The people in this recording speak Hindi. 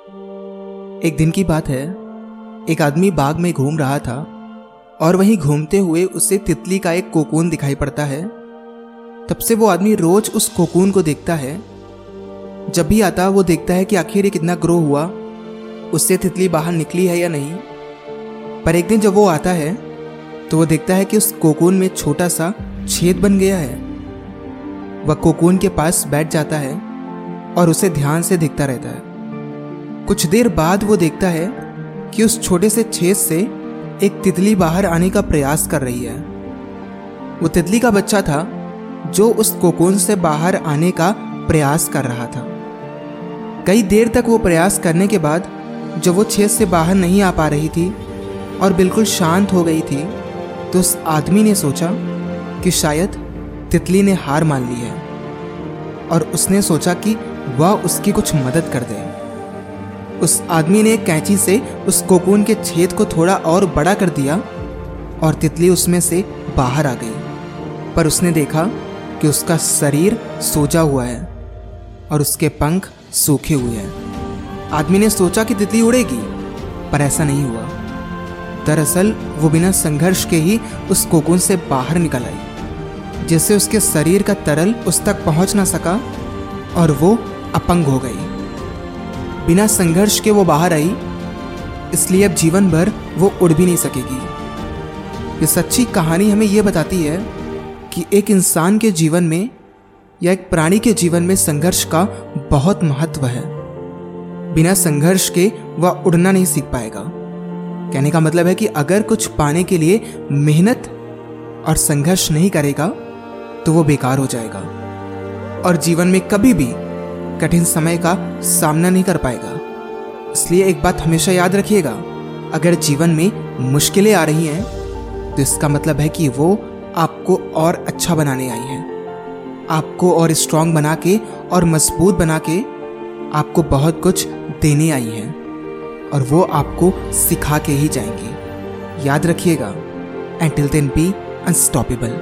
एक दिन की बात है। एक आदमी बाग में घूम रहा था और वहीं घूमते हुए उसे तितली का एक कोकून दिखाई पड़ता है। तब से वो आदमी रोज उस कोकून को देखता है। जब भी आता वो देखता है कि आखिर ये कितना ग्रो हुआ, उससे तितली बाहर निकली है या नहीं। पर एक दिन जब वो आता है तो वो देखता है कि उस कोकून में छोटा सा छेद बन गया है। वह कोकून के पास बैठ जाता है और उसे ध्यान से देखता रहता है। कुछ देर बाद वो देखता है कि उस छोटे से छेद से एक तितली बाहर आने का प्रयास कर रही है। वो तितली का बच्चा था जो उस कोकून से बाहर आने का प्रयास कर रहा था। कई देर तक वो प्रयास करने के बाद जब वो छेद से बाहर नहीं आ पा रही थी और बिल्कुल शांत हो गई थी तो उस आदमी ने सोचा कि शायद तितली ने हार मान ली है और उसने सोचा कि वह उसकी कुछ मदद कर दे। उस आदमी ने कैंची से उस कोकून के छेद को थोड़ा और बड़ा कर दिया और तितली उसमें से बाहर आ गई। पर उसने देखा कि उसका शरीर सोजा हुआ है और उसके पंख सूखे हुए हैं। आदमी ने सोचा कि तितली उड़ेगी, पर ऐसा नहीं हुआ। दरअसल वो बिना संघर्ष के ही उस कोकून से बाहर निकल आई, जिससे उसके शरीर का तरल उस तक पहुँच ना सका और वो अपंग हो गई। बिना संघर्ष के वो बाहर आई, इसलिए अब जीवन भर वो उड़ भी नहीं सकेगी। ये सच्ची कहानी हमें ये बताती है कि एक इंसान के जीवन में या एक प्राणी के जीवन में संघर्ष का बहुत महत्व है। बिना संघर्ष के वह उड़ना नहीं सीख पाएगा। कहने का मतलब है कि अगर कुछ पाने के लिए मेहनत और संघर्ष नहीं करेगा तो वो बेकार हो जाएगा। और जीवन में कभी भी कठिन समय का सामना नहीं कर पाएगा। इसलिए एक बात हमेशा याद रखिएगा, अगर जीवन में मुश्किलें आ रही हैं तो इसका मतलब है कि वो आपको और अच्छा बनाने आई हैं। आपको और स्ट्रांग बना के और मज़बूत बना के आपको बहुत कुछ देने आई हैं और वो आपको सिखा के ही जाएँगे। याद रखिएगा and till then be unstoppable